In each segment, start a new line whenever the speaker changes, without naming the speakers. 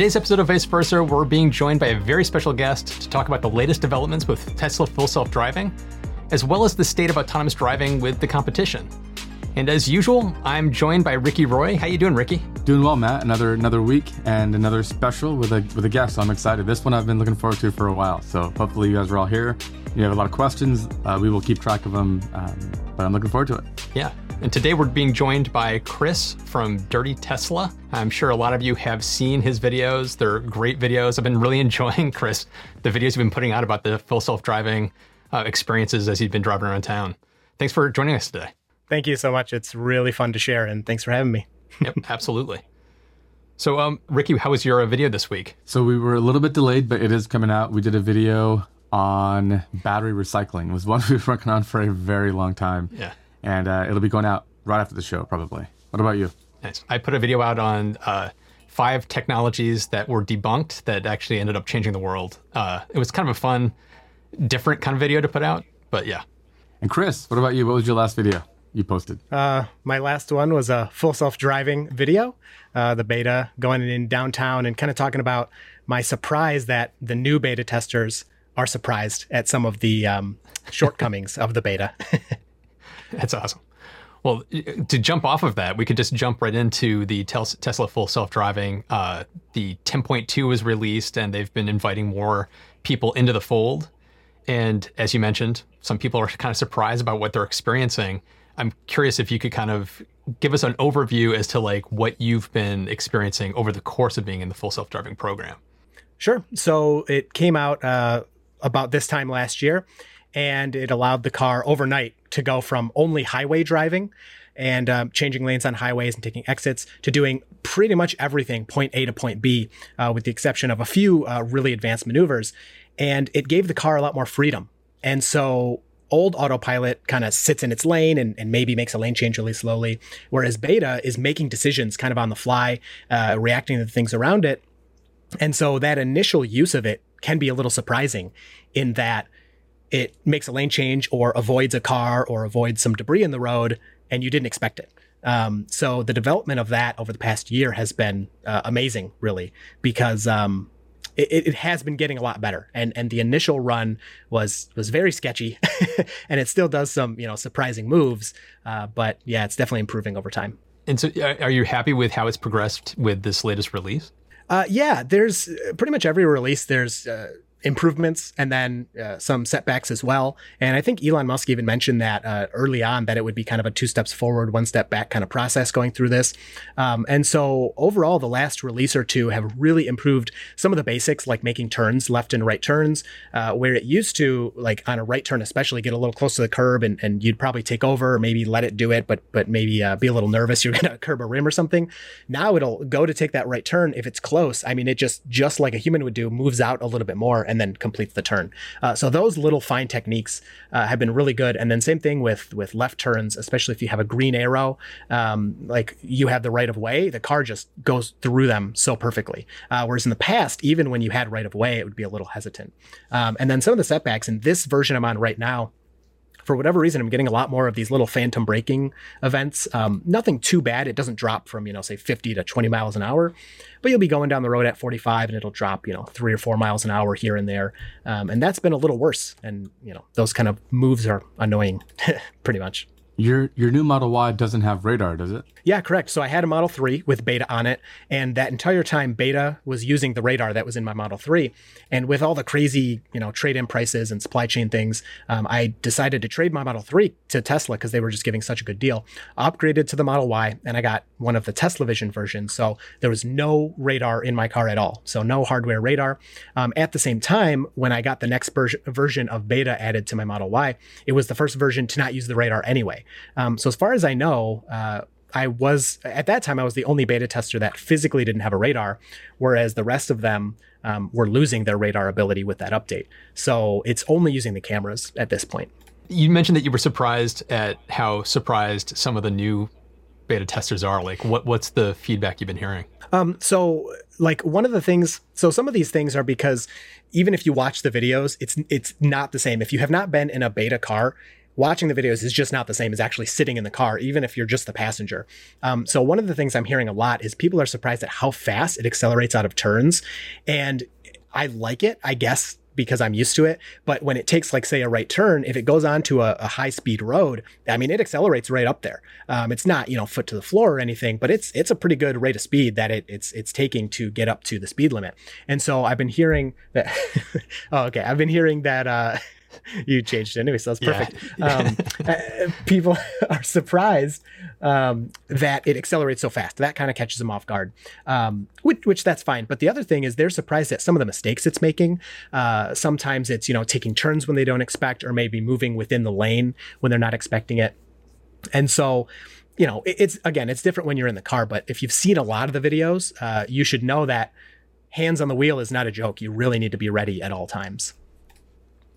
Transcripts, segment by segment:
today's episode of Vice Versa, we're being joined by a very special guest to talk about the latest developments with Tesla full self driving, as well as the state of autonomous driving with the competition. And as usual, I'm joined by Ricky Roy. How you doing, Ricky?
Doing well, Matt. Another another week and another special with a with a guest. So I'm excited. This one I've been looking forward to for a while. So hopefully you guys are all here. You have a lot of questions. Uh, we will keep track of them, um, but I'm looking forward to it.
Yeah. And today we're being joined by Chris from Dirty Tesla. I'm sure a lot of you have seen his videos. They're great videos. I've been really enjoying, Chris, the videos you've been putting out about the full self driving uh, experiences as you've been driving around town. Thanks for joining us today.
Thank you so much. It's really fun to share, and thanks for having me.
yep, absolutely. So, um, Ricky, how was your uh, video this week?
So we were a little bit delayed, but it is coming out. We did a video on battery recycling. It was one we were working on for a very long time.
Yeah.
And uh, it'll be going out right after the show, probably. What about you?
Nice. I put a video out on uh, five technologies that were debunked that actually ended up changing the world. Uh, it was kind of a fun, different kind of video to put out, but yeah.
And Chris, what about you? What was your last video? you posted?
Uh, my last one was a full self driving video, uh, the beta going in downtown and kind of talking about my surprise that the new beta testers are surprised at some of the um, shortcomings of the beta.
That's awesome. Well, to jump off of that, we could just jump right into the Tesla full self driving. Uh, the 10.2 was released, and they've been inviting more people into the fold. And as you mentioned, some people are kind of surprised about what they're experiencing. I'm curious if you could kind of give us an overview as to like what you've been experiencing over the course of being in the full self-driving program.
Sure. So it came out uh, about this time last year, and it allowed the car overnight to go from only highway driving and um, changing lanes on highways and taking exits to doing pretty much everything point A to point B, uh, with the exception of a few uh, really advanced maneuvers. And it gave the car a lot more freedom. And so old autopilot kind of sits in its lane and, and, maybe makes a lane change really slowly, whereas beta is making decisions kind of on the fly, uh, reacting to the things around it. And so that initial use of it can be a little surprising in that it makes a lane change or avoids a car or avoids some debris in the road and you didn't expect it. Um, so the development of that over the past year has been uh, amazing, really, because um, it, it, has been getting a lot better. And and the initial run was was very sketchy, and it still does some you know surprising moves. Uh, but yeah, it's definitely improving over time.
And so, are you happy with how it's progressed with this latest release?
Uh, yeah, there's uh, pretty much every release. There's uh, improvements and then uh, some setbacks as well. And I think Elon Musk even mentioned that uh, early on that it would be kind of a two steps forward, one step back kind of process going through this. Um, and so overall, the last release or two have really improved some of the basics, like making turns, left and right turns, uh, where it used to, like on a right turn, especially get a little close to the curb and, and you'd probably take over or maybe let it do it, but but maybe uh, be a little nervous you're going to curb a rim or something. Now it'll go to take that right turn. If it's close, I mean, it just just like a human would do, moves out a little bit more and then completes the turn. Uh, so those little fine techniques uh, have been really good. And then same thing with with left turns, especially if you have a green arrow, um, like you have the right of way, the car just goes through them so perfectly. Uh, whereas in the past, even when you had right of way, it would be a little hesitant. Um, and then some of the setbacks in this version I'm on right now for whatever reason, I'm getting a lot more of these little phantom braking events. Um, nothing too bad. It doesn't drop from, you know, say 50 to 20 miles an hour, but you'll be going down the road at 45 and it'll drop, you know, three or four miles an hour here and there. Um, and that's been a little worse. And, you know, those kind of moves are annoying pretty much.
Your your new Model Y doesn't have radar, does it?
Yeah, correct. So I had a Model 3 with beta on it, and that entire time beta was using the radar that was in my Model 3. And with all the crazy, you know, trade-in prices and supply chain things, um, I decided to trade my Model 3 to Tesla because they were just giving such a good deal. upgraded to the Model Y, and I got one of the Tesla Vision versions. So there was no radar in my car at all. So no hardware radar. Um, at the same time, when I got the next ber- version of beta added to my Model Y, it was the first version to not use the radar anyway. Um, so as far as I know, uh, I was at that time I was the only beta tester that physically didn't have a radar, whereas the rest of them um, were losing their radar ability with that update. So it's only using the cameras at this point.
You mentioned that you were surprised at how surprised some of the new beta testers are. Like, what what's the feedback you've been hearing?
Um, so like one of the things so some of these things are because even if you watch the videos it's it's not the same if you have not been in a beta car watching the videos is just not the same as actually sitting in the car, even if you're just the passenger. Um, so one of the things I'm hearing a lot is people are surprised at how fast it accelerates out of turns, and I like it, I guess, because I'm used to it. But when it takes, like, say, a right turn, if it goes onto a, a high speed road, I mean, it accelerates right up there. Um, it's not, you know, foot to the floor or anything, but it's it's a pretty good rate of speed that it, it's it's taking to get up to the speed limit. And so I've been hearing that. oh, okay, I've been hearing that. Uh, you changed it anyway, so that's perfect. Yeah. um, uh, people are surprised um, that it accelerates so fast. That kind of catches them off guard, um, which, which, that's fine. But the other thing is they're surprised at some of the mistakes it's making. Uh, sometimes it's you know taking turns when they don't expect, or maybe moving within the lane when they're not expecting it. And so you know, it's again, it's different when you're in the car, but if you've seen a lot of the videos, uh, you should know that hands on the wheel is not a joke. You really need to be ready at all times.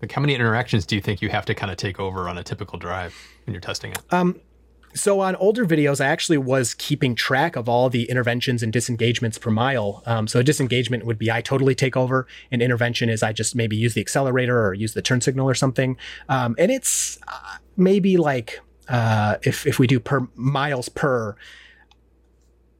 Like, how many interactions do you think you have to kind of take over on a typical drive when you're testing it?
Um, so on older videos, I actually was keeping track of all the interventions and disengagements per mile. Um, so a disengagement would be I totally take over. An intervention is I just maybe use the accelerator or use the turn signal or something. Um, and it's uh, maybe like uh, if if we do per miles per,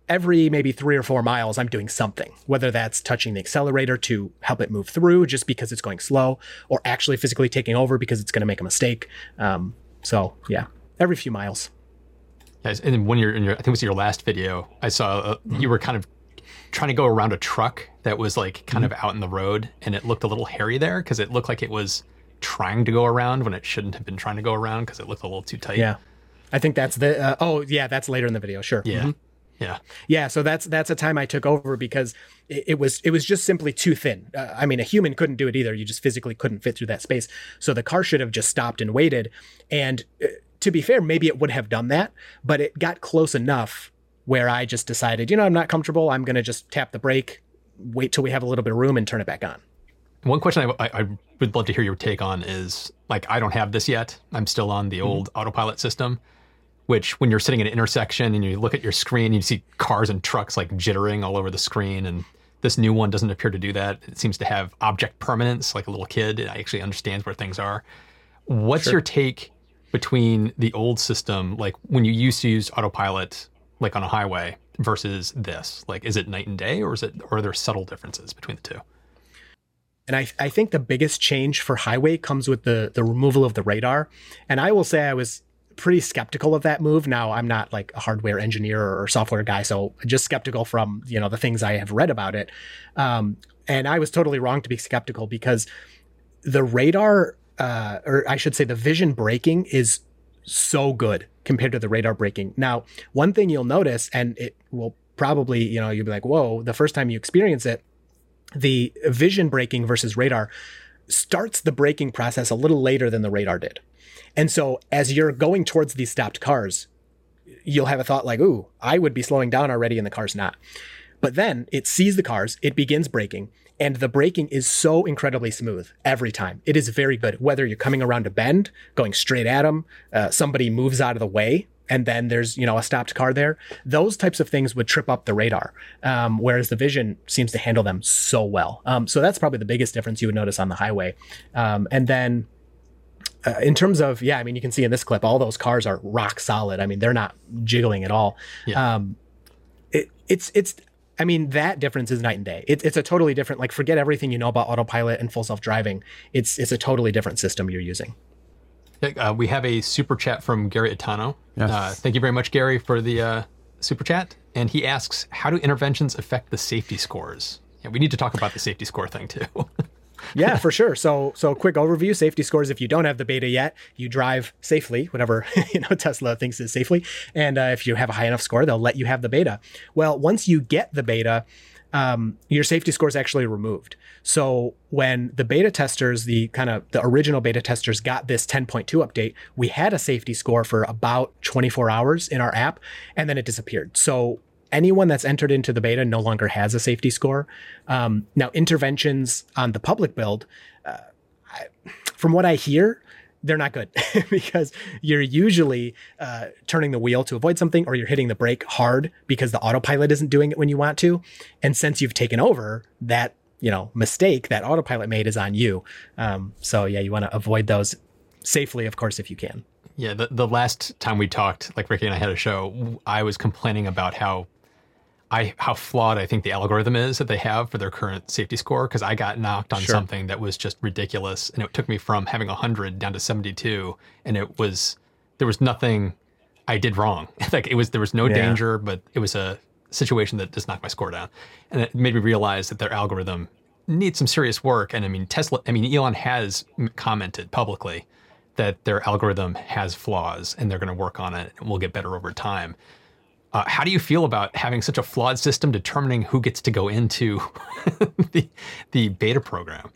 every maybe three or four miles, I'm doing something, whether that's touching the accelerator to help it move through just because it's going slow, or actually physically taking over because it's going to make a mistake. Um, so, yeah, every few miles.
Yes, and when you're in your, I think it was your last video, I saw uh, mm-hmm. you were kind of trying to go around a truck that was like kind mm-hmm. of out in the road, and it looked a little hairy there because it looked like it was trying to go around when it shouldn't have been trying to go around because it looked a little too tight.
Yeah. I think that's the uh, oh yeah that's later in the video sure
yeah mm-hmm. Yeah.
Yeah. So that's that's a time I took over because it, it was it was just simply too thin. Uh, I mean, a human couldn't do it either. You just physically couldn't fit through that space. So the car should have just stopped and waited. And uh, to be fair, maybe it would have done that, but it got close enough where I just decided, you know, I'm not comfortable. I'm going to just tap the brake, wait till we have a little bit of room, and turn it back on.
One question I, I, would love to hear your take on is like I don't have this yet. I'm still on the mm-hmm. old autopilot system which when you're sitting at an intersection and you look at your screen, you see cars and trucks like jittering all over the screen. And this new one doesn't appear to do that. It seems to have object permanence, like a little kid. It actually understands where things are. What's sure. your take between the old system, like when you used to use autopilot, like on a highway, versus this? Like, is it night and day, or is it, or are there subtle differences between the two?
And I, I think the biggest change for highway comes with the the removal of the radar. And I will say I was pretty skeptical of that move. Now, I'm not like a hardware engineer or software guy, so just skeptical from you know the things I have read about it. Um, and I was totally wrong to be skeptical because the radar, uh, or I should say, the vision braking is so good compared to the radar braking. Now, one thing you'll notice, and it will probably, you know, you'll be like, whoa, the first time you experience it, the vision braking versus radar starts the braking process a little later than the radar did. And so as you're going towards these stopped cars, you'll have a thought like, ooh, I would be slowing down already and the car's not. But then it sees the cars, it begins braking, and the braking is so incredibly smooth every time. It is very good. Whether you're coming around a bend, going straight at them, uh, somebody moves out of the way, and then there's you know a stopped car there. Those types of things would trip up the radar, um, whereas the Vision seems to handle them so well. Um, so that's probably the biggest difference you would notice on the highway. Um, and then uh, in terms of yeah, I mean, you can see in this clip, all those cars are rock solid. I mean, they're not jiggling at all. Yeah. Um, it, it's it's. I mean, that difference is night and day. It, it's a totally different. Like, forget everything you know about autopilot and full self driving. It's it's a totally different system you're using.
Uh, we have a super chat from Gary Itano. Yes. Uh, thank you very much, Gary, for the uh, super chat. And he asks, "How do interventions affect the safety scores?" Yeah, we need to talk about the safety score thing too.
yeah, for sure. So, so quick overview: safety scores. If you don't have the beta yet, you drive safely, whatever you know Tesla thinks is safely, and uh, if you have a high enough score, they'll let you have the beta. Well, once you get the beta, um, your safety score is actually removed. So when the beta testers, the kind of the original beta testers got this 10.2 update, we had a safety score for about 24 hours in our app, and then it disappeared. So anyone that's entered into the beta no longer has a safety score. Um, now, interventions on the public build, uh, I, from what I hear, they're not good because you're usually uh, turning the wheel to avoid something or you're hitting the brake hard because the autopilot isn't doing it when you want to. And since you've taken over, that you know mistake that autopilot made is on you. Um, so yeah, you want to avoid those safely, of course, if you can.
Yeah, the, the last time we talked, like Ricky and I had a show, I was complaining about how I how flawed I think the algorithm is that they have for their current safety score because I got knocked on
Sure.
something that was just ridiculous, and it took me from having 100 down to 72, and it was there was nothing I did wrong. like it was there was no
Yeah.
danger, but it was a situation that just knocked my score down, and it made me realize that their algorithm needs some serious work. And I mean Tesla, I mean Elon has commented publicly that their algorithm has flaws and they're going to work on it and we'll get better over time. Uh, how do you feel about having such a flawed system determining who gets to go into the the beta program?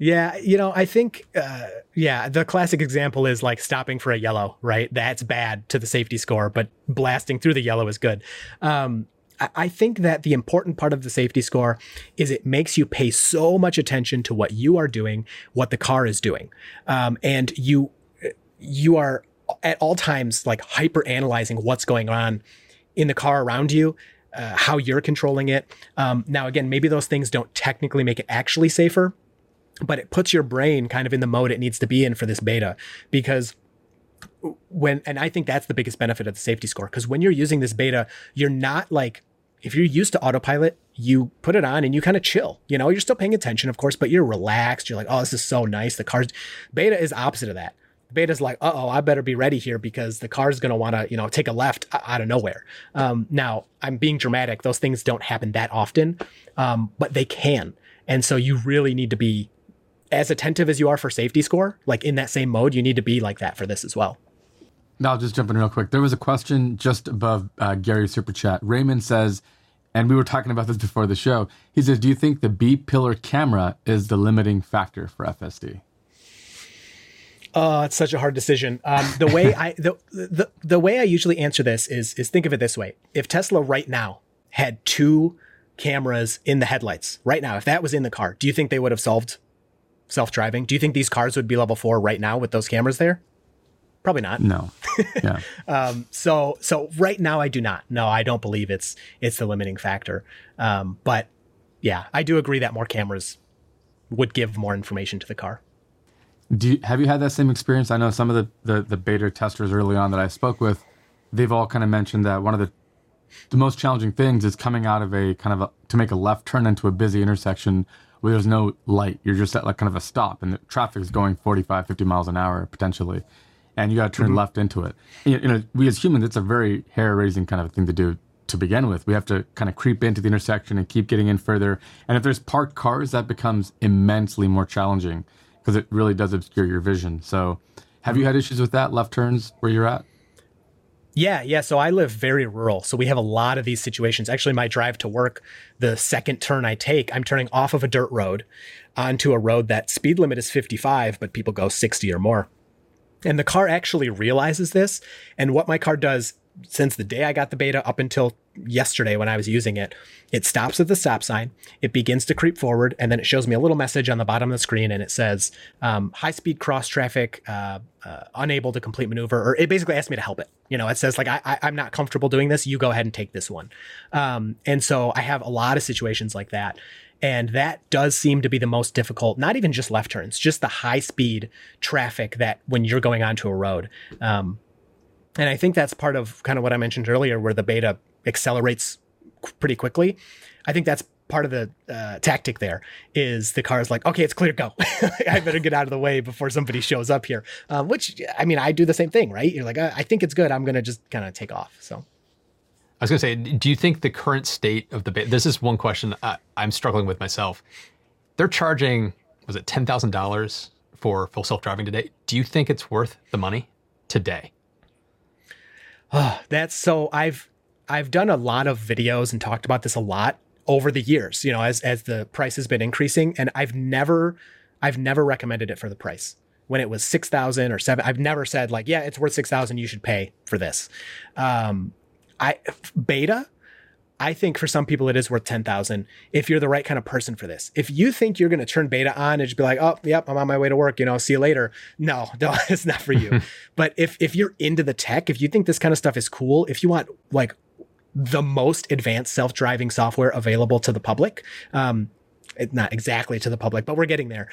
Yeah, you know, I think, uh, yeah, the classic example is like stopping for a yellow, right? That's bad to the safety score, but blasting through the yellow is good. Um, I- think that the important part of the safety score is it makes you pay so much attention to what you are doing, what the car is doing, um, and you you are at all times like hyper analyzing what's going on in the car around you, uh, how you're controlling it. Um, now, again, maybe those things don't technically make it actually safer, but it puts your brain kind of in the mode it needs to be in for this beta because when and I think that's the biggest benefit of the safety score because when you're using this beta, you're not like if you're used to autopilot, you put it on and you kind of chill. You know, you're still paying attention, of course, but you're relaxed. You're like, oh, this is so nice. The car's beta is opposite of that. Beta's like, uh oh, I better be ready here because the car's going to want to, you know, take a left out of nowhere. Um, now, I'm being dramatic. Those things don't happen that often, um, but they can. And so you really need to be as attentive as you are for safety score, like in that same mode, you need to be like that for this as well.
Now, I'll just jump in real quick. There was a question just above uh, Gary's super chat. Raymond says, and we were talking about this before the show. He says, "Do you think the B pillar camera is the limiting factor for FSD?"
Oh, it's such a hard decision. Um, the way I the, the the way I usually answer this is is think of it this way: if Tesla right now had two cameras in the headlights right now, if that was in the car, do you think they would have solved self driving? Do you think these cars would be level four right now with those cameras there? Probably not.
No. Yeah.
Um, so so right now I do not. No, I don't believe it's it's the limiting factor. Um, but yeah, I do agree that more cameras would give more information to the car.
Do you, have you had that same experience? I know some of the, the the beta testers early on that I spoke with, they've all kind of mentioned that one of the the most challenging things is coming out of a kind of a, to make a left turn into a busy intersection where there's no light. You're just at like kind of a stop and the traffic is going 45, 50 miles an hour potentially. And you got to turn mm-hmm. left into it. You know, we as humans, it's a very hair raising kind of thing to do to begin with. We have to kind of creep into the intersection and keep getting in further. And if there's parked cars, that becomes immensely more challenging because it really does obscure your vision. So, have you had mm-hmm. issues with that left turns where you're at?
Yeah, yeah. So I live very rural. So we have a lot of these situations. Actually, my drive to work, the second turn I take, I'm turning off of a dirt road onto a road that speed limit is 55, but people go 60 or more. And the car actually realizes this. And what my car does since the day I got the beta up until yesterday when I was using it, it stops at the stop sign, it begins to creep forward, and then it shows me a little message on the bottom of the screen and it says, um, high speed cross traffic, uh, uh, unable to complete maneuver, or it basically asks me to help it. You know, it says, like, I, I, I'm not comfortable doing this. You go ahead and take this one. Um, and so I have a lot of situations like that. And that does seem to be the most difficult, not even just left turns, just the high speed traffic that when you're going onto a road. Um, and I think that's part of kind of what I mentioned earlier, where the beta accelerates pretty quickly. I think that's part of the uh, tactic there is the car is like, okay, it's clear, go. I better get out of the way before somebody shows up here. Um, which, I mean, I do the same thing, right? You're like, I, I think it's good. I'm going to just kind of take off. So.
I was going to say, do you think the current state of the beta? This is one question I, I'm struggling with myself. They're charging, was it ten thousand dollars for full self driving today? Do you think it's worth the money today?
That's so I've I've done a lot of videos and talked about this a lot over the years, you know, as as the price has been increasing and I've never I've never recommended it for the price. When it was 6,000 or 7 I've never said like, yeah, it's worth 6,000 you should pay for this. Um I beta I think for some people it is worth 10,000 if you're the right kind of person for this. If you think you're going to turn beta on and just be like, "Oh, yep, I'm on my way to work, you know, see you later." No, no, it's not for you. but if if you're into the tech, if you think this kind of stuff is cool, if you want like the most advanced self-driving software available to the public, um not exactly to the public, but we're getting there.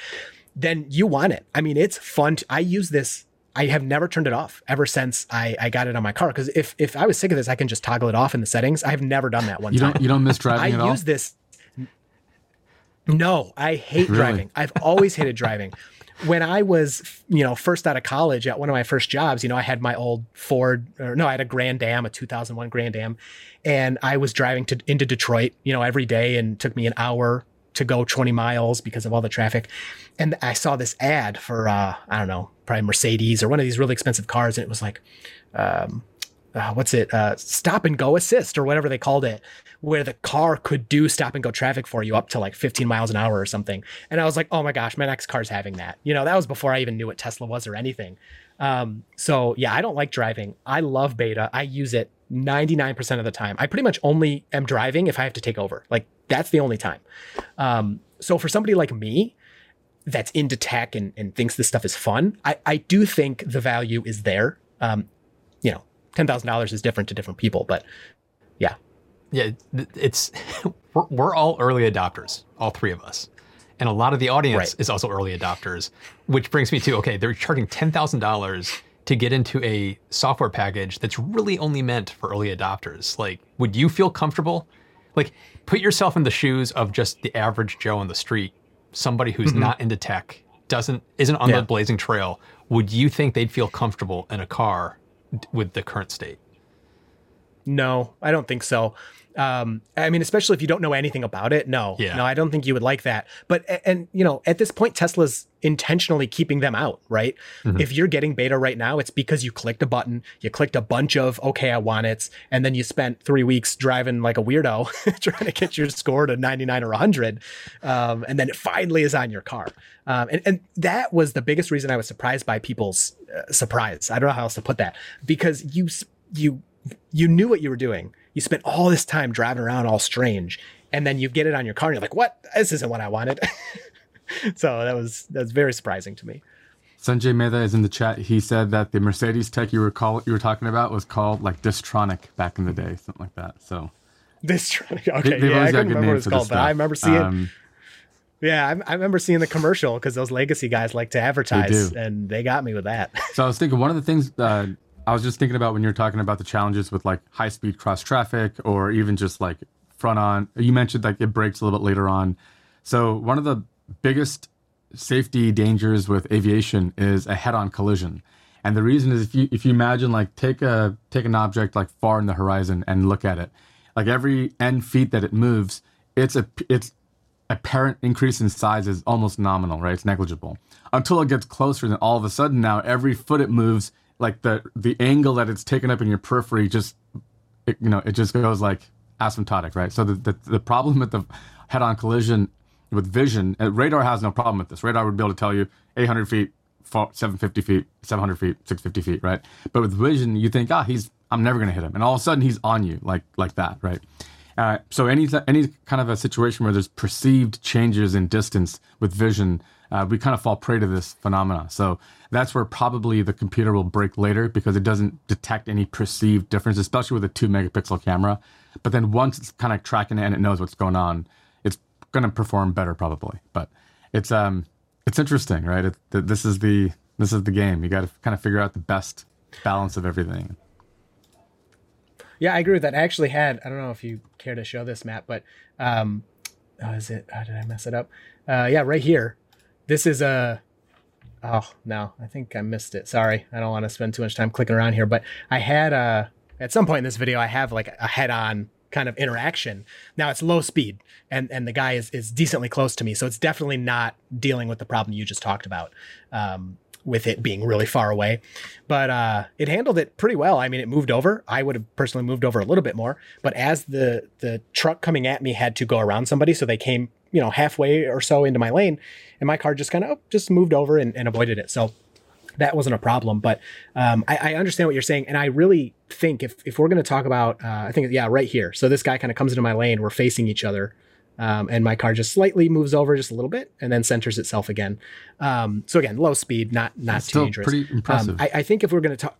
Then you want it. I mean, it's fun. To, I use this I have never turned it off ever since I, I got it on my car. Because if if I was sick of this, I can just toggle it off in the settings. I have never done that one
You
time.
don't you don't miss
I
driving at all?
use this. No, I hate
Really?
driving. I've always hated driving. When I was, you know, first out of college at one of my first jobs, you know, I had my old Ford, or no, I had a Grand Am, a 2001 Grand Am, and I was driving to into Detroit, you know, every day, and took me an hour to go 20 miles because of all the traffic. And I saw this ad for, uh, I don't know, probably Mercedes or one of these really expensive cars, and it was like, um, uh, what's it uh, stop and go assist or whatever they called it where the car could do stop and go traffic for you up to like 15 miles an hour or something. And i was like oh my gosh my next car's having that. You know that was before i even knew what tesla was or anything. Um, so yeah i don't like driving. I love beta. I use it 99% of the time. I pretty much only am driving if i have to take over. Like that's the only time. Um, so for somebody like me that's into tech and, and thinks this stuff is fun I, I do think the value is there. Um, you know $10000 is different to different people but yeah
it's we're, we're all early adopters, all three of us, and a lot of the audience
Right.
is also early adopters. Which brings me to okay, they're charging ten thousand dollars to get into a software package that's really only meant for early adopters. Like, would you feel comfortable? Like, put yourself in the shoes of just the average Joe on the street, somebody who's mm-hmm. not into tech, doesn't isn't on
Yeah.
the blazing trail. Would you think they'd feel comfortable in a car with the current state?
No, I don't think so. Um, I mean, especially if you don't know anything about it. No,
Yeah.
no, I don't think you would like that. But and you know, at this point, Tesla's intentionally keeping them out, right? If you're getting beta right now, it's because you clicked a button, you clicked a bunch of okay, I want it, and then you spent three weeks driving like a weirdo trying to get your score to 99 or 100, um, and then it finally is on your car. Um, and and that was the biggest reason I was surprised by people's uh, surprise. I don't know how else to put that because you you you knew what you were doing. You spent all this time driving around all strange, and then you get it on your car, and you're like, "What? This isn't what I wanted." so that was that's very surprising to me.
Sanjay Mehta is in the chat. He said that the Mercedes tech you were call, you were talking about was called like Distronic back in the day, something like that. So
This okay,
they,
yeah, I couldn't remember what it's called, but. I remember seeing.
Um,
yeah, I, I remember seeing the commercial because those legacy guys like to advertise,
do.
and they got me with that.
So I was thinking one of the things uh, I was just thinking about when you were talking about the challenges with like high speed cross traffic or even just like front on. You mentioned like it brakes a little bit later on. So one of the biggest safety dangers with aviation is a head on collision. And the reason is if you if you imagine like take a take an object like far in the horizon and look at it, like every n feet that it moves, it's a it's apparent increase in size is almost nominal, right? It's negligible. Until it gets closer, then all of a sudden now every foot it moves, like the the angle that it's taken up in your periphery just it, you know, it just goes like asymptotic, right? So the the, the problem with the head-on collision with vision, uh, radar has no problem with this. Radar would be able to tell you 800 feet, 750 feet, 700 feet, 650 feet, right? But with vision, you think, ah, he's I'm never going to hit him, and all of a sudden he's on you, like like that, right? Uh, so any any kind of a situation where there's perceived changes in distance with vision, uh, we kind of fall prey to this phenomena. So that's where probably the computer will brake later because it doesn't detect any perceived difference, especially with a two megapixel camera. But then once it's kind of tracking it and it knows what's going on, it's going to perform better probably. But it's um it's interesting, right? It, th- this is the this is the game. You got to kind of figure out the best balance of everything.
Yeah, I agree with that. I actually had, I don't know if you care to show this, Matt, but um, oh, is it, oh, did I mess it up? Uh, yeah, right here. This is a, oh, no, I think I missed it. Sorry. I don't want to spend too much time clicking around here, but I had, uh, at some point in this video, I have like a head on kind of interaction. Now it's low speed and, and the guy is, is decently close to me. So it's definitely not dealing with the problem you just talked about. Um, with it being really far away. But uh, it handled it pretty well. I mean, it moved over. I would have personally moved over a little bit more. But as the the truck coming at me had to go around somebody, so they came, you know, halfway or so into my lane, and my car just kind of oh, just moved over and, and avoided it. So that wasn't a problem. But um, I, I understand what you're saying, and I really think if if we're going to talk about, uh, I think yeah, right here. So this guy kind of comes into my lane. We're facing each other. Um, and my car just slightly moves over just a little bit and then centers itself again. Um, so again, low speed, not not too
Still
dangerous.
pretty impressive.
Um, I, I think if we're going to talk,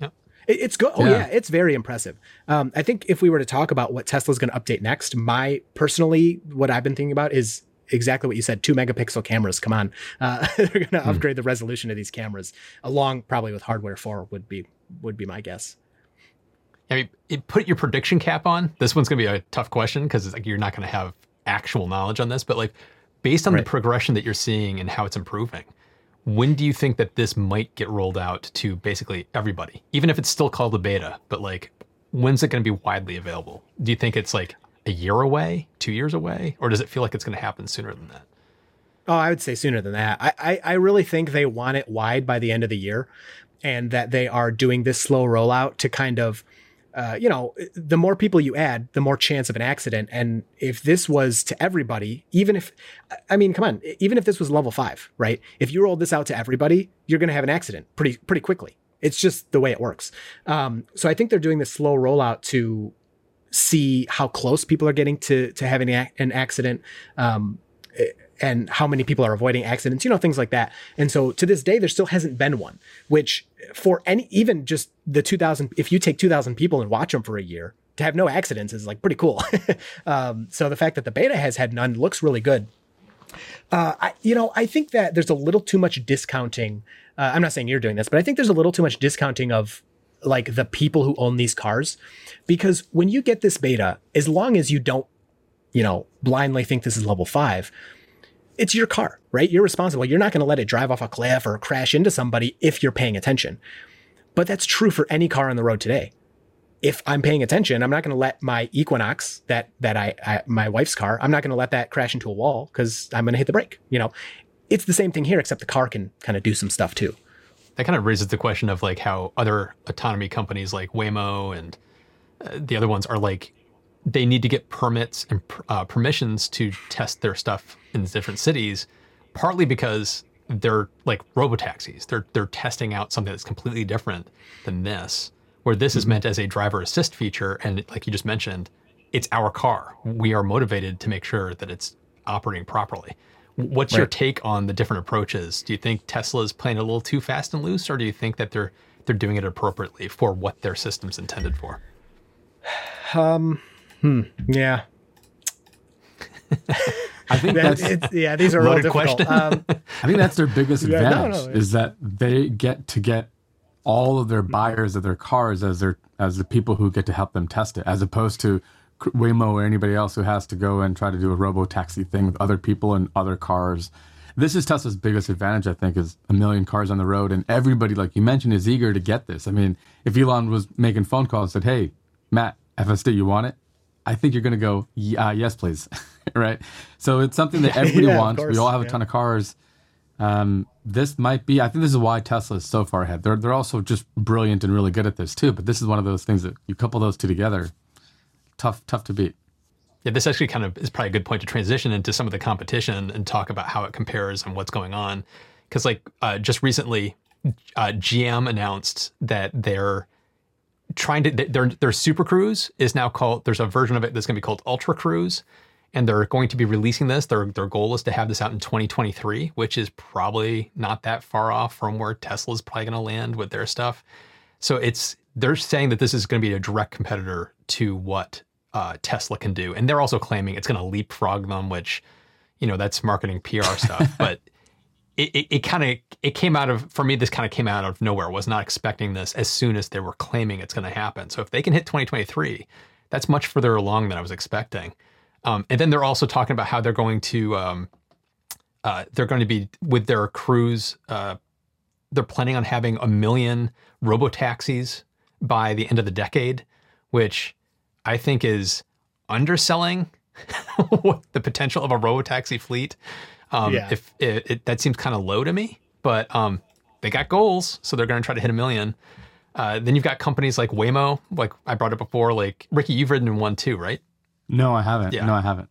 Yep.
it, it's good. Oh
Yeah.
yeah. it's very impressive. Um, I think if we were to talk about what Tesla's going to update next, my personally, what I've been thinking about is exactly what you said. Two megapixel cameras. Come on, uh, they're going to hmm. upgrade the resolution of these cameras along probably with hardware four would be would be my guess.
I mean, it, put your prediction cap on. This one's going to be a tough question because like you're not going to have actual knowledge on this, but like based on right. the progression that you're seeing and how it's improving, when do you think that this might get rolled out to basically everybody, even if it's still called a beta? But like, when's it going to be widely available? Do you think it's like a year away, two years away, or does it feel like it's going to happen sooner than that?
Oh, I would say sooner than that. I, I, I really think they want it wide by the end of the year, and that they are doing this slow rollout to kind of uh, you know, the more people you add, the more chance of an accident. And if this was to everybody, even if, I mean, come on, even if this was level five, right? If you rolled this out to everybody, you're going to have an accident pretty pretty quickly. It's just the way it works. Um, so I think they're doing this slow rollout to see how close people are getting to to having an accident. Um, and how many people are avoiding accidents, you know, things like that. And so to this day, there still hasn't been one, which for any, even just the 2000, if you take 2000 people and watch them for a year, to have no accidents is like pretty cool. um, so the fact that the beta has had none looks really good. Uh, I, you know, I think that there's a little too much discounting. Uh, I'm not saying you're doing this, but I think there's a little too much discounting of like the people who own these cars, because when you get this beta, as long as you don't, you know, blindly think this is level five, it's your car, right? You're responsible. You're not going to let it drive off a cliff or crash into somebody if you're paying attention. But that's true for any car on the road today. If I'm paying attention, I'm not going to let my Equinox, that that I, I my wife's car, I'm not going to let that crash into a wall because I'm going to hit the brake. You know, it's the same thing here, except the car can kind of do some stuff too.
That kind of raises the question of like how other autonomy companies like Waymo and uh, the other ones are like they need to get permits and uh, permissions to test their stuff in different cities, partly because they're like robo taxis. They're they're testing out something that's completely different than this. Where this mm-hmm. is meant as a driver assist feature, and like you just mentioned, it's our car. We are motivated to make sure that it's operating properly. What's right. your take on the different approaches? Do you think Tesla's playing a little too fast and loose, or do you think that they're they're doing it appropriately for what their system's intended for?
Um, Hmm. Yeah.
I think that's
yeah. These are real difficult. Um,
I think that's their biggest advantage yeah, no, no, is that they get to get all of their buyers of their cars as their as the people who get to help them test it, as opposed to Waymo or anybody else who has to go and try to do a robo taxi thing with other people and other cars. This is Tesla's biggest advantage, I think, is a million cars on the road, and everybody, like you mentioned, is eager to get this. I mean, if Elon was making phone calls and said, "Hey, Matt, FSD, you want it?" I think you're going to go, uh, yes, please. right. So it's something that everybody yeah, wants. We all have a ton of cars. Um, this might be, I think this is why Tesla is so far ahead. They're, they're also just brilliant and really good at this too. But this is one of those things that you couple those two together, tough, tough to beat.
Yeah, this actually kind of is probably a good point to transition into some of the competition and talk about how it compares and what's going on. Because, like, uh, just recently, uh, GM announced that they're trying to their their Super Cruise is now called. There's a version of it that's going to be called Ultra Cruise, and they're going to be releasing this. Their their goal is to have this out in 2023, which is probably not that far off from where Tesla's probably going to land with their stuff. So it's they're saying that this is going to be a direct competitor to what uh, Tesla can do, and they're also claiming it's going to leapfrog them, which you know that's marketing PR stuff, but it, it, kind of it came out of for me this kind of came out of nowhere. Was not expecting this as soon as they were claiming it's going to happen. So if they can hit 2023 that's much further along than i was expecting. Um, and then they're also talking about how they're going to um, uh, they're going to be with their Cruise uh, they're planning on having a million robo taxis by the end of the decade which i think is underselling the potential of a robo taxi fleet um, yeah. If it, it, that seems kind of low to me, but um, they got goals, so they're going to try to hit a million. Uh, then you've got companies like Waymo, like I brought it before. Like Ricky, you've ridden in one too, right?
No, I haven't. Yeah. No, I haven't.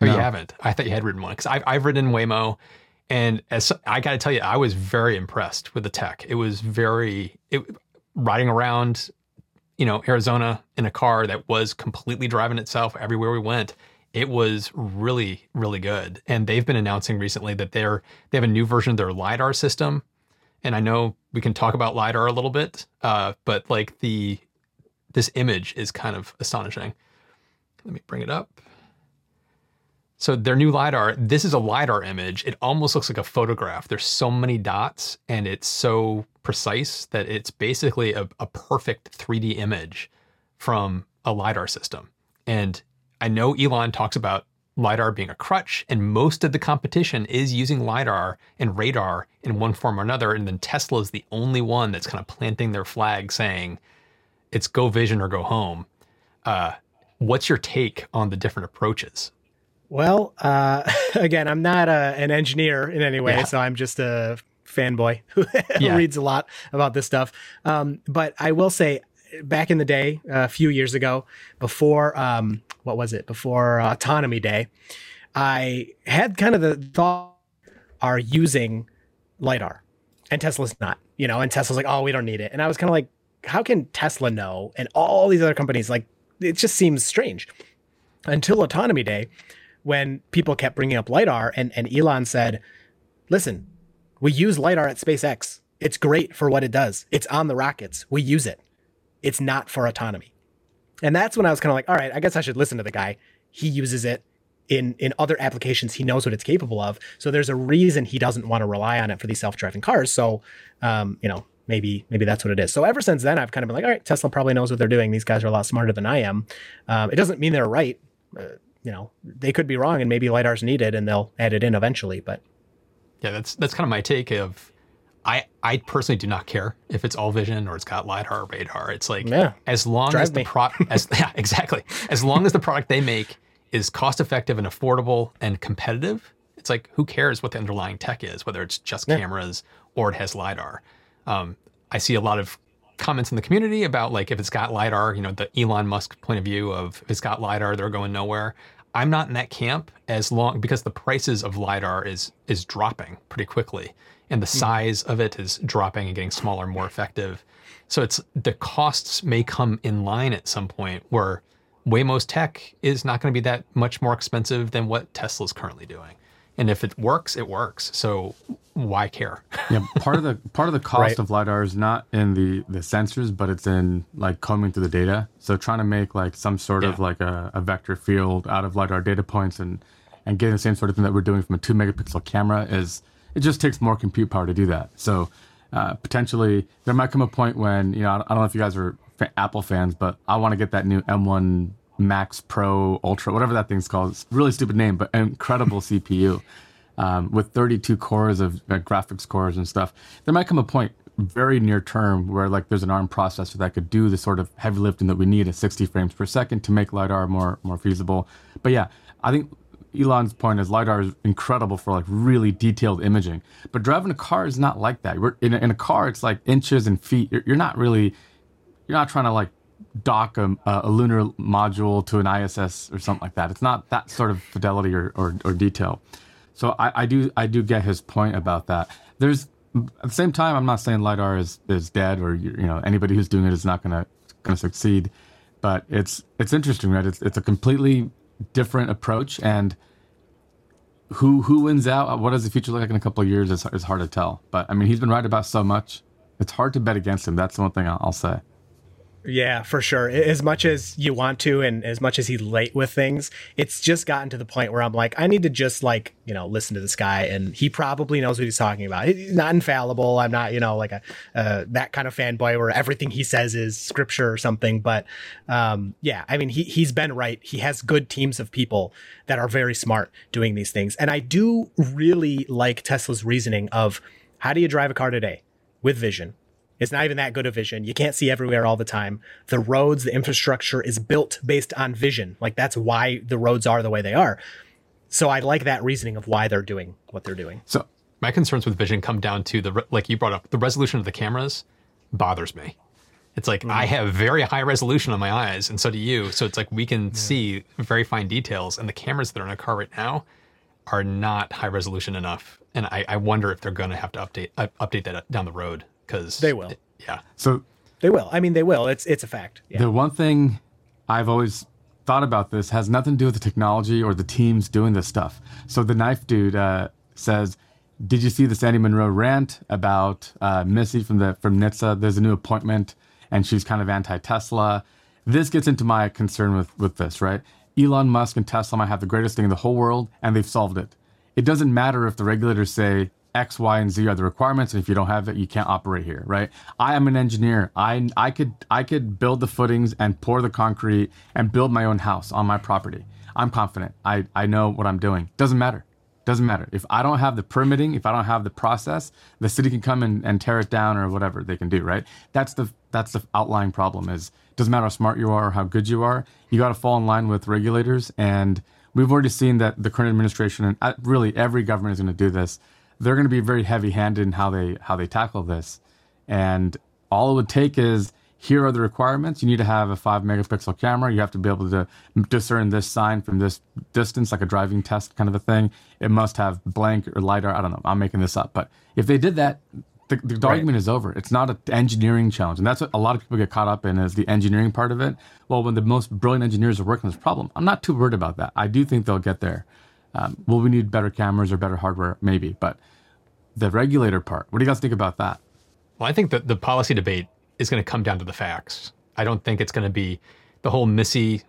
Oh,
no.
you haven't? I thought you had ridden one because I've, I've ridden Waymo, and as I got to tell you, I was very impressed with the tech. It was very it, riding around, you know, Arizona in a car that was completely driving itself everywhere we went it was really really good and they've been announcing recently that they're they have a new version of their lidar system and i know we can talk about lidar a little bit uh, but like the this image is kind of astonishing let me bring it up So their new lidar, this is a lidar image. It almost looks like a photograph. There's so many dots, and it's so precise that it's basically a, a perfect 3D image from a lidar system. And I know Elon talks about LiDAR being a crutch, and most of the competition is using LiDAR and radar in one form or another. And then Tesla is the only one that's kind of planting their flag saying it's go vision or go home. Uh, what's your take on the different approaches?
Well, uh, again, I'm not a, an engineer in any way, yeah. so I'm just a fanboy who yeah. reads a lot about this stuff. Um, but I will say, back in the day, a few years ago, before um, what was it? Before uh, Autonomy Day, I had kind of the thought are using lidar, and Tesla's not. You know, and Tesla's like, oh, we don't need it, and I was kind of like, how can Tesla know? And all these other companies, like, it just seems strange. Until Autonomy Day, when people kept bringing up lidar, and and Elon said, listen, we use lidar at SpaceX. It's great for what it does. It's on the rockets. We use it. It's not for autonomy. And that's when I was kind of like, all right, I guess I should listen to the guy. He uses it in in other applications. He knows what it's capable of. So there's a reason he doesn't want to rely on it for these self-driving cars. So, um, you know, maybe maybe that's what it is. So ever since then, I've kind of been like, all right, Tesla probably knows what they're doing. These guys are a lot smarter than I am. Um, it doesn't mean they're right. Uh, you know, they could be wrong, and maybe lidar's needed, and they'll add it in eventually. But
yeah, that's that's kind of my take of I I personally do not care if it's all vision or it's got lidar or radar. It's like yeah, as long as the product as yeah, exactly. As long as the product they make is cost effective and affordable and competitive, it's like who cares what the underlying tech is, whether it's just yeah. cameras or it has lidar. Um, I see a lot of comments in the community about like if it's got lidar, you know, the Elon Musk point of view of if it's got lidar, they're going nowhere. I'm not in that camp as long because the prices of lidar is is dropping pretty quickly and the hmm. size of it is dropping and getting smaller, more effective. So it's the costs may come in line at some point where Waymo's tech is not going to be that much more expensive than what Tesla's currently doing. And if it works, it works. So why care?
yeah, part of the part of the cost right. of lidar is not in the the sensors, but it's in like combing through the data. So trying to make like some sort yeah. of like a, a vector field out of lidar data points and and getting the same sort of thing that we're doing from a two megapixel camera is it just takes more compute power to do that. So uh, potentially there might come a point when you know I don't know if you guys are Apple fans, but I want to get that new M1 Max Pro Ultra, whatever that thing's called. It's really stupid name, but incredible CPU um, with 32 cores of uh, graphics cores and stuff. There might come a point very near term where like there's an ARM processor that could do the sort of heavy lifting that we need at 60 frames per second to make lidar more more feasible. But yeah, I think Elon's point is lidar is incredible for like really detailed imaging, but driving a car is not like that. We're, in, a, in a car, it's like inches and feet. You're, you're not really, you're not trying to like dock a, a, lunar module to an ISS or something like that. It's not that sort of fidelity or, or, or detail. So I, I, do I do get his point about that. There's at the same time, I'm not saying lidar is, is dead or you know anybody who's doing it is not gonna gonna succeed, but it's it's interesting, right? It's it's a completely different approach and who who wins out what does the future look like in a couple of years is hard to tell but i mean he's been right about so much it's hard to bet against him that's the one thing i'll, I'll say
yeah, for sure. As much as you want to, and as much as he's late with things, it's just gotten to the point where I'm like, I need to just like, you know, listen to this guy, and he probably knows what he's talking about. He's not infallible. I'm not, you know, like a uh, that kind of fanboy where everything he says is scripture or something. But um, yeah, I mean, he he's been right. He has good teams of people that are very smart doing these things, and I do really like Tesla's reasoning of how do you drive a car today with vision it's not even that good of vision. You can't see everywhere all the time. The roads, the infrastructure is built based on vision. Like that's why the roads are the way they are. So I like that reasoning of why they're doing what they're doing.
So my concerns with vision come down to the like you brought up the resolution of the cameras bothers me. It's like mm. I have very high resolution on my eyes, and so do you. So it's like we can yeah. see very fine details, and the cameras that are in a car right now are not high resolution enough. And I, I wonder if they're going to have to update uh, update that down the road because
they will.
yeah.
So
they will. I mean, they will. It's it's a fact.
Yeah. The one thing I've always thought about this has nothing to do with the technology or the teams doing this stuff. So the knife dude uh, says, "Did you see the Sandy Munro rant about uh, Missy from the from NHTSA? There's a new appointment, and she's kind of anti-Tesla." This gets into my concern with with this, right? Elon Musk and Tesla might have the greatest thing in the whole world, and they've solved it. It doesn't matter if the regulators say X, Y, and Z are the requirements, and if you don't have it, you can't operate here, right? I am an engineer. I I could I could build the footings and pour the concrete and build my own house on my property. I'm confident. I I know what I'm doing. Doesn't matter. Doesn't matter. If I don't have the permitting, if I don't have the process, the city can come and, and tear it down or whatever they can do, right? That's the that's the outlying problem is doesn't matter how smart you are or how good you are, you got to fall in line with regulators. And we've already seen that the current administration and uh, really every government is going to do this. They're going to be very heavy-handed in how they how they tackle this. And all it would take is here are the requirements. You need to have a five megapixel camera. You have to be able to discern this sign from this distance, like a driving test kind of a thing. It must have blank or lidar. I don't know. I'm making this up, but if they did that, the, the right. argument is over. It's not an engineering challenge, and that's what a lot of people get caught up in is the engineering part of it. Well, when the most brilliant engineers are working on this problem, I'm not too worried about that. I do think they'll get there. Um, will we need better cameras or better hardware? Maybe, but the regulator part. What do you guys think about that?
Well, I think that the policy debate is going to come down to the facts. I don't think it's going to be the whole Missy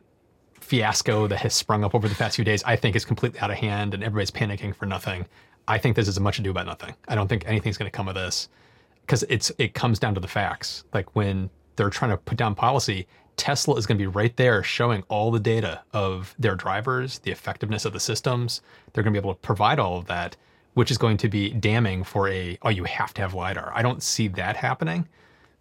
fiasco that has sprung up over the past few days. I think is completely out of hand and everybody's panicking for nothing. I think this is as much ado about nothing. I don't think anything's going to come of this because it's it comes down to the facts. Like when they're trying to put down policy, Tesla is going to be right there showing all the data of their drivers, the effectiveness of the systems. They're going to be able to provide all of that, which is going to be damning for a oh you have to have lidar. I don't see that happening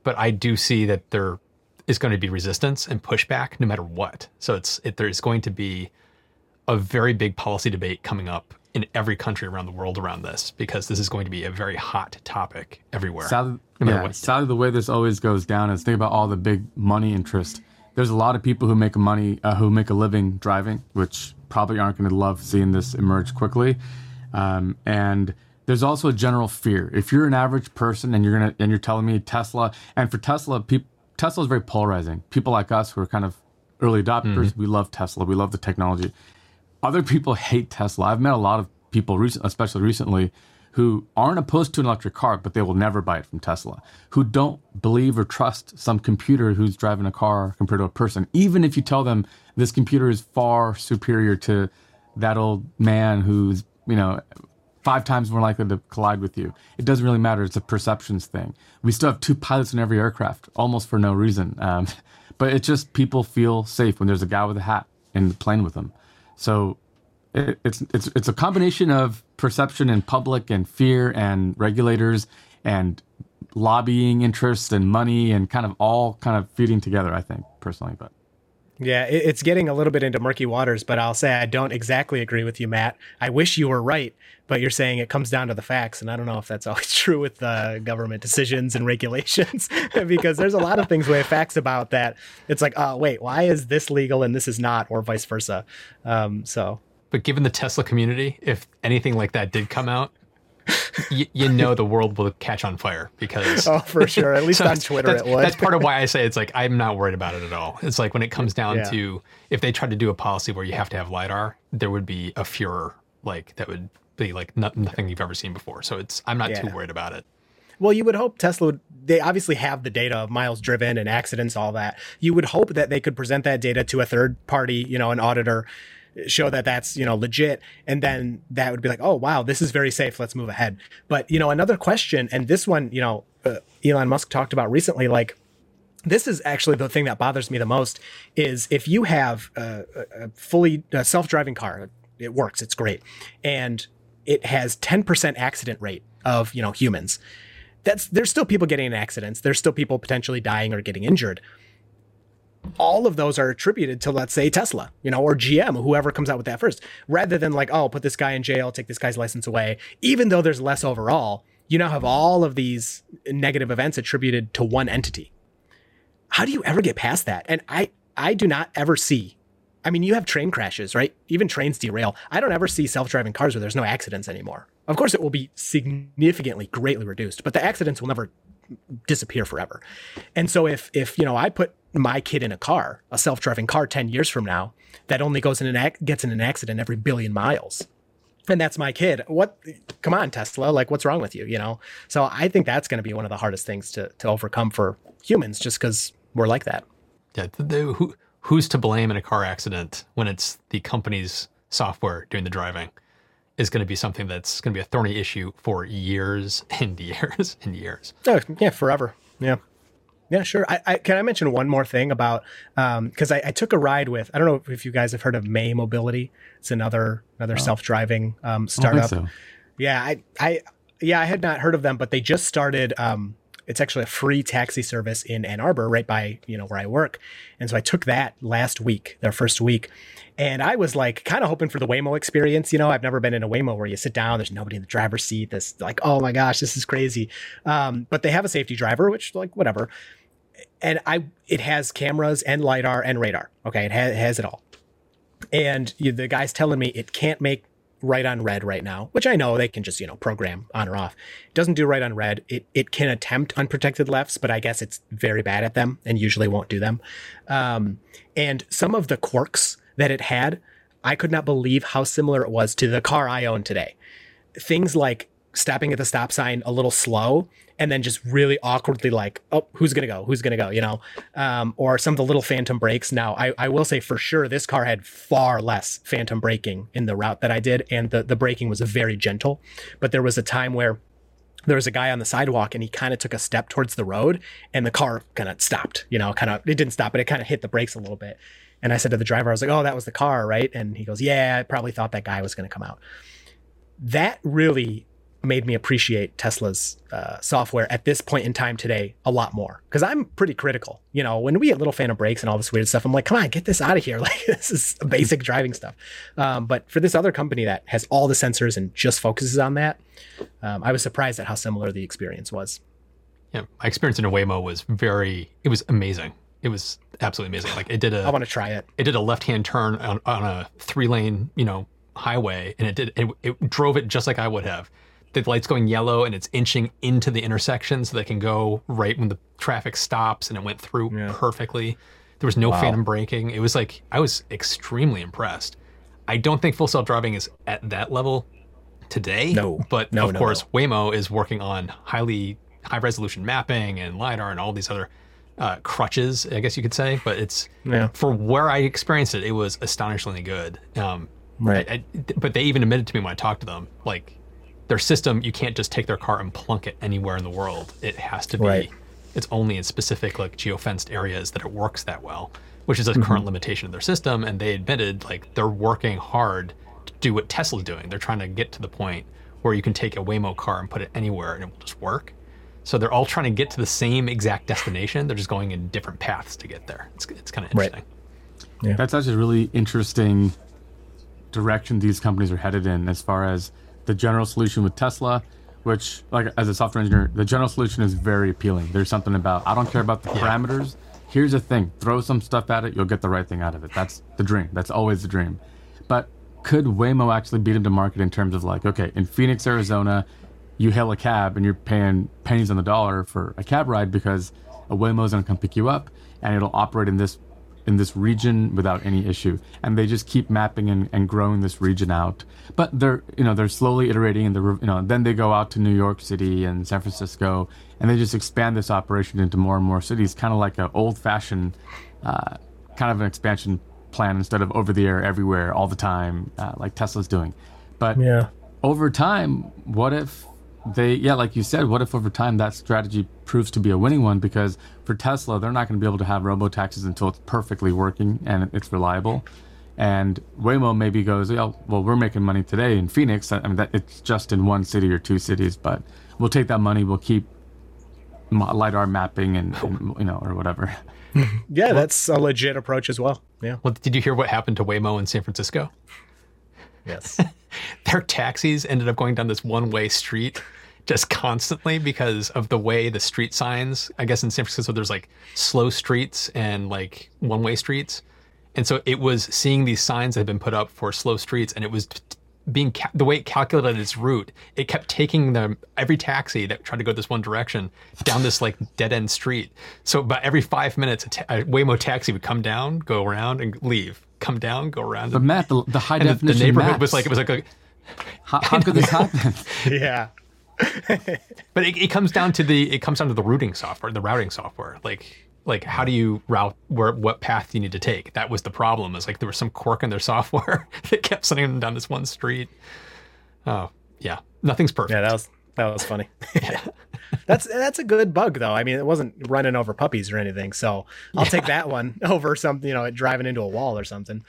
but I do see that there is going to be resistance and pushback no matter what. So it's it, there's going to be a very big policy debate coming up in every country around the world around this because this is going to be a very hot topic everywhere.
Sadly, no yeah, sadly the way this always goes down is think about all the big money interest. There's a lot of people who make money uh, who make a living driving, which probably aren't going to love seeing this emerge quickly, um, and there's also a general fear. If you're an average person and you're gonna and you're telling me Tesla, and for Tesla, people Tesla is very polarizing. People like us who are kind of early adopters, mm-hmm. we love Tesla, we love the technology. Other people hate Tesla. I've met a lot of people, recent, especially recently, who aren't opposed to an electric car, but they will never buy it from Tesla. Who don't believe or trust some computer who's driving a car compared to a person, even if you tell them this computer is far superior to that old man who's you know five times more likely to collide with you. It doesn't really matter. It's a perceptions thing. We still have two pilots in every aircraft, almost for no reason. Um, but it's just people feel safe when there's a guy with a hat in the plane with them. So it, it's it's it's a combination of perception in public and fear and regulators and lobbying interest and money and kind of all kind of feeding together. I think personally, but.
Yeah, it's getting a little bit into murky waters, but I'll say I don't exactly agree with you, Matt. I wish you were right, but you're saying it comes down to the facts, and I don't know if that's always true with uh, government decisions and regulations, because there's a lot of things we have facts about that. It's like, oh, wait, why is this legal and this is not, or vice versa? Um, so.
But given the Tesla community, if anything like that did come out, you, you, know the world will catch on fire because
oh for sure at least so on twitter
it
would
that's part of why i say it's like i'm not worried about it at all it's like when it comes down yeah. to if they tried to do a policy where you have to have lidar there would be a furor like that would be like no, nothing you've ever seen before so it's i'm not yeah. too worried about it
well, you would hope Tesla would, they obviously have the data of miles driven and accidents, all that. You would hope that they could present that data to a third party, you know, an auditor show that that's you know legit and then that would be like oh wow this is very safe let's move ahead. But you know another question and this one you know uh, Elon Musk talked about recently like this is actually the thing that bothers me the most is if you have a, a fully a self-driving car it works it's great and it has 10% accident rate of you know humans that's there's still people getting in accidents there's still people potentially dying or getting injured all of those are attributed to let's say Tesla, you know, or GM, whoever comes out with that first, rather than like, oh, put this guy in jail, take this guy's license away. Even though there's less overall, you now have all of these negative events attributed to one entity. How do you ever get past that? And I I do not ever see. I mean, you have train crashes, right? Even trains derail. I don't ever see self-driving cars where there's no accidents anymore. Of course, it will be significantly, greatly reduced, but the accidents will never disappear forever. And so if if you know I put my kid in a car, a self-driving car 10 years from now that only goes in an gets in an accident every billion miles. And that's my kid. What come on Tesla, like what's wrong with you, you know? So I think that's going to be one of the hardest things to to overcome for humans just cuz we're like that.
Yeah, the, who who's to blame in a car accident when it's the company's software doing the driving is going to be something that's going to be a thorny issue for years and years and years.
Oh, yeah, forever. Yeah. Yeah, sure. I, I can I mention one more thing about because I, I, took a ride with I don't know if you guys have heard of May Mobility. It's another another oh. self driving um, startup. So. Yeah, I I yeah I had not heard of them, but they just started. Um, it's actually a free taxi service in Ann Arbor, right by you know where I work, and so I took that last week, their first week, and I was like kind of hoping for the Waymo experience. You know, I've never been in a Waymo where you sit down, there's nobody in the driver's seat. This like, oh my gosh, this is crazy. Um, but they have a safety driver, which like whatever. And I, it has cameras and lidar and radar. Okay, it has, it has it all. And you, the guy's telling me it can't make right on red right now, which I know they can just, you know, program on or off. It doesn't do right on red. It, it can attempt unprotected lefts, but I guess it's very bad at them and usually won't do them. Um, and some of the quirks that it had, I could not believe how similar it was to the car I own today. Things like stopping at the stop sign a little slow and then just really awkwardly like, oh, who's gonna go? Who's gonna go? You know, um, or some of the little phantom brakes. Now, I, I will say for sure this car had far less phantom braking in the route that I did, and the the braking was very gentle. But there was a time where there was a guy on the sidewalk and he kind of took a step towards the road and the car kind of stopped you know kind of it didn't stop but it kind of hit the brakes a little bit and I said to the driver, I was like, oh, that was the car, right? And he goes, yeah, I probably thought that guy was going to come out. That really made me appreciate Tesla's uh, software at this point in time today a lot more because I'm pretty critical. You know, when we get a little phantom brakes and all this weird stuff, I'm like, come on, get this out of here. Like, this is basic driving stuff. Um, but for this other company that has all the sensors and just focuses on that, um, I was surprised at how similar the experience was.
Yeah, my experience in a Waymo was very, it was amazing it was absolutely amazing. Like it did a.
I want to try it.
It did a left hand turn on, on a three lane, you know, highway, and it did. It, it drove it just like I would have. The light's going yellow, and it's inching into the intersection so they can go right when the traffic stops, and it went through yeah. perfectly. There was no wow. phantom braking. It was like I was extremely impressed. I don't think full self driving is at that level today.
No,
but
no,
of
no,
course,
no.
Waymo is working on highly high resolution mapping and lidar and all these other uh, crutches, I guess you could say. But it's yeah. for where I experienced it, it was astonishingly good. Um,
right.
I, I, but they even admitted to me when I talked to them, like their system, you can't just take their car and plunk it anywhere in the world. It has to be. Right. It's only in specific like geofenced areas that it works that well, which is a mm-hmm. current limitation of their system. And they admitted like they're working hard to do what Tesla's doing. They're trying to get to the point where you can take a Waymo car and put it anywhere and it will just work. So they're all trying to get to the same exact destination. They're just going in different paths to get there. It's, it's kind of interesting.
Right. Yeah. That's actually a really interesting direction these companies are headed in as far as the general solution with Tesla, which, like, as a software engineer, the general solution is very appealing. There's something about, I don't care about the parameters. Here's the thing throw some stuff at it, you'll get the right thing out of it. That's the dream. That's always the dream. But could Waymo actually beat him to market in terms of, like, okay, in Phoenix, Arizona, you hail a cab and you're paying pennies on the dollar for a cab ride because a Waymo is going to come pick you up and it'll operate in this in this region without any issue. And they just keep mapping and, and growing this region out. But they're you know they're slowly iterating and the you know then they go out to New York City and San Francisco and they just expand this operation into more and more cities, kind of like an old fashioned uh, kind of an expansion plan instead of over the air everywhere all the time uh, like Tesla's doing. But
yeah.
over time, what if they yeah like you said what if over time that strategy proves to be a winning one? Because for tesla they're not going to be able to have robo taxis until it's perfectly working and it's reliable. And waymo maybe goes oh, well we're making money today in phoenix. I mean that it's just in one city or two cities but we'll take that money we'll keep lidar mapping and, and you know or whatever.
Yeah well, that's a legit approach as well. Yeah.
Well did you hear what happened to waymo in san francisco
yes
their taxis ended up going down this one way street just constantly because of the way the street signs. I guess in San Francisco, there's like slow streets and like one way streets. And so it was seeing these signs that had been put up for slow streets, and it was being ca- the way it calculated its route. It kept taking them every taxi that tried to go this one direction down this like dead end street. So about every five minutes, a, ta- a Waymo taxi would come down, go around, and leave. Come down, go around.
The map, the, the high definition. The,
the neighborhood
maps.
was like it was like a
how, how could this happen?
yeah.
but it, it, comes down to the it comes down to the routing software, the routing software. Like Like, how do you route where what path do you need to take? That was the problem. Is like there was some quirk in their software that kept sending them down this one street. Oh yeah, nothing's perfect.
Yeah, that was that was funny. That's that's a good bug though. I mean, it wasn't running over puppies or anything, so I'll yeah. take that one over something, you know, driving into a wall or something.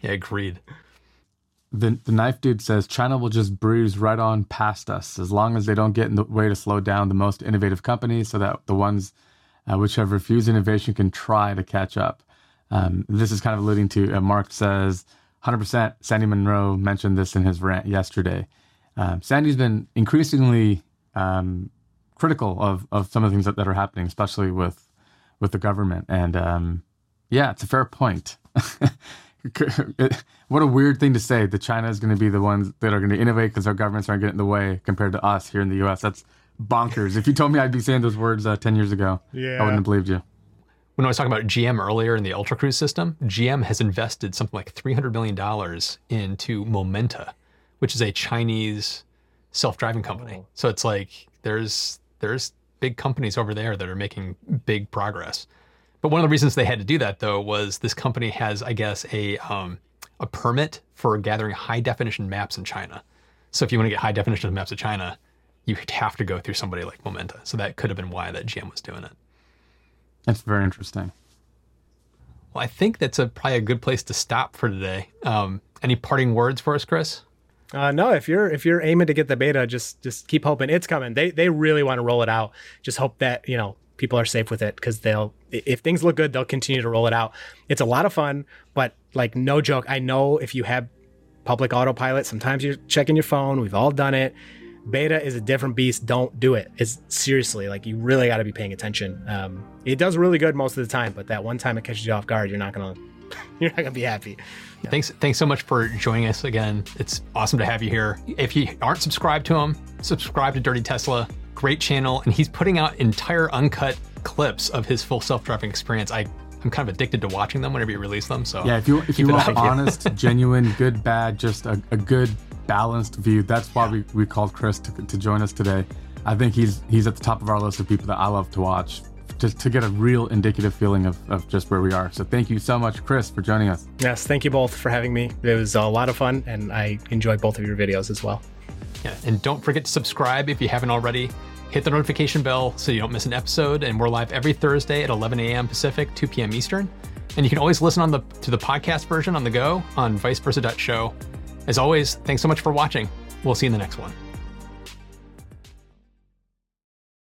yeah, agreed.
The, the knife dude says China will just bruise right on past us as long as they don't get in the way to slow down the most innovative companies so that the ones uh, which have refused innovation can try to catch up. Um, this is kind of alluding to uh, Mark says 100%. Sandy Munro mentioned this in his rant yesterday. Um, Sandy's been increasingly um, critical of, of some of the things that, that are happening, especially with with the government. And um, yeah, it's a fair point. what a weird thing to say that China is going to be the ones that are going to innovate because our governments aren't getting in the way compared to us here in the U.S. That's bonkers. if you told me I'd be saying those words uh, 10 years ago, yeah. I wouldn't have believed you.
When I was talking about GM earlier in the Ultra Cruise system, GM has invested something like $300 million into Momenta, which is a Chinese self-driving company. Oh. So it's like there's there's big companies over there that are making big progress. But one of the reasons they had to do that though was this company has, I guess, a um, a permit for gathering high definition maps in China. So if you want to get high definition maps of China, you have to go through somebody like Momenta. So that could have been why that GM was doing it.
That's very interesting.
Well, I think that's a, probably a good place to stop for today. Um, any parting words for us, Chris?
Uh, no, if you're if you're aiming to get the beta, just just keep hoping it's coming. They they really want to roll it out. Just hope that you know people are safe with it because they'll if things look good, they'll continue to roll it out. It's a lot of fun, but like no joke, I know if you have public autopilot, sometimes you're checking your phone. We've all done it beta is a different beast. Don't do it. It's seriously like you really got to be paying attention. Um, it does really good most of the time, but that one time it catches you off guard, you're not gonna you're not gonna be happy.
Yeah. Thanks, thanks so much for joining us again. It's awesome to have you here. If you aren't subscribed to him, subscribe to Dirty Tesla. Great channel, and he's putting out entire uncut clips of his full self-driving experience. I I'm kind of addicted to watching them whenever you release them. So
yeah, if you if you want honest, genuine, good, bad, just a, a good balanced view. That's why we, we called Chris to, to join us today. I think he's he's at the top of our list of people that I love to watch just to get a real indicative feeling of, of just where we are. So thank you so much, Chris, for joining us.
Yes, thank you both for having me. It was a lot of fun and I enjoyed both of your videos as well.
Yeah, and don't forget to subscribe if you haven't already. Hit the notification bell so you don't miss an episode. And we're live every Thursday at 11 a.m. Pacific, 2 p.m. Eastern. And you can always listen on the to the podcast version on the go on viceversa.show. As always, thanks so much for watching. We'll see you in the next one.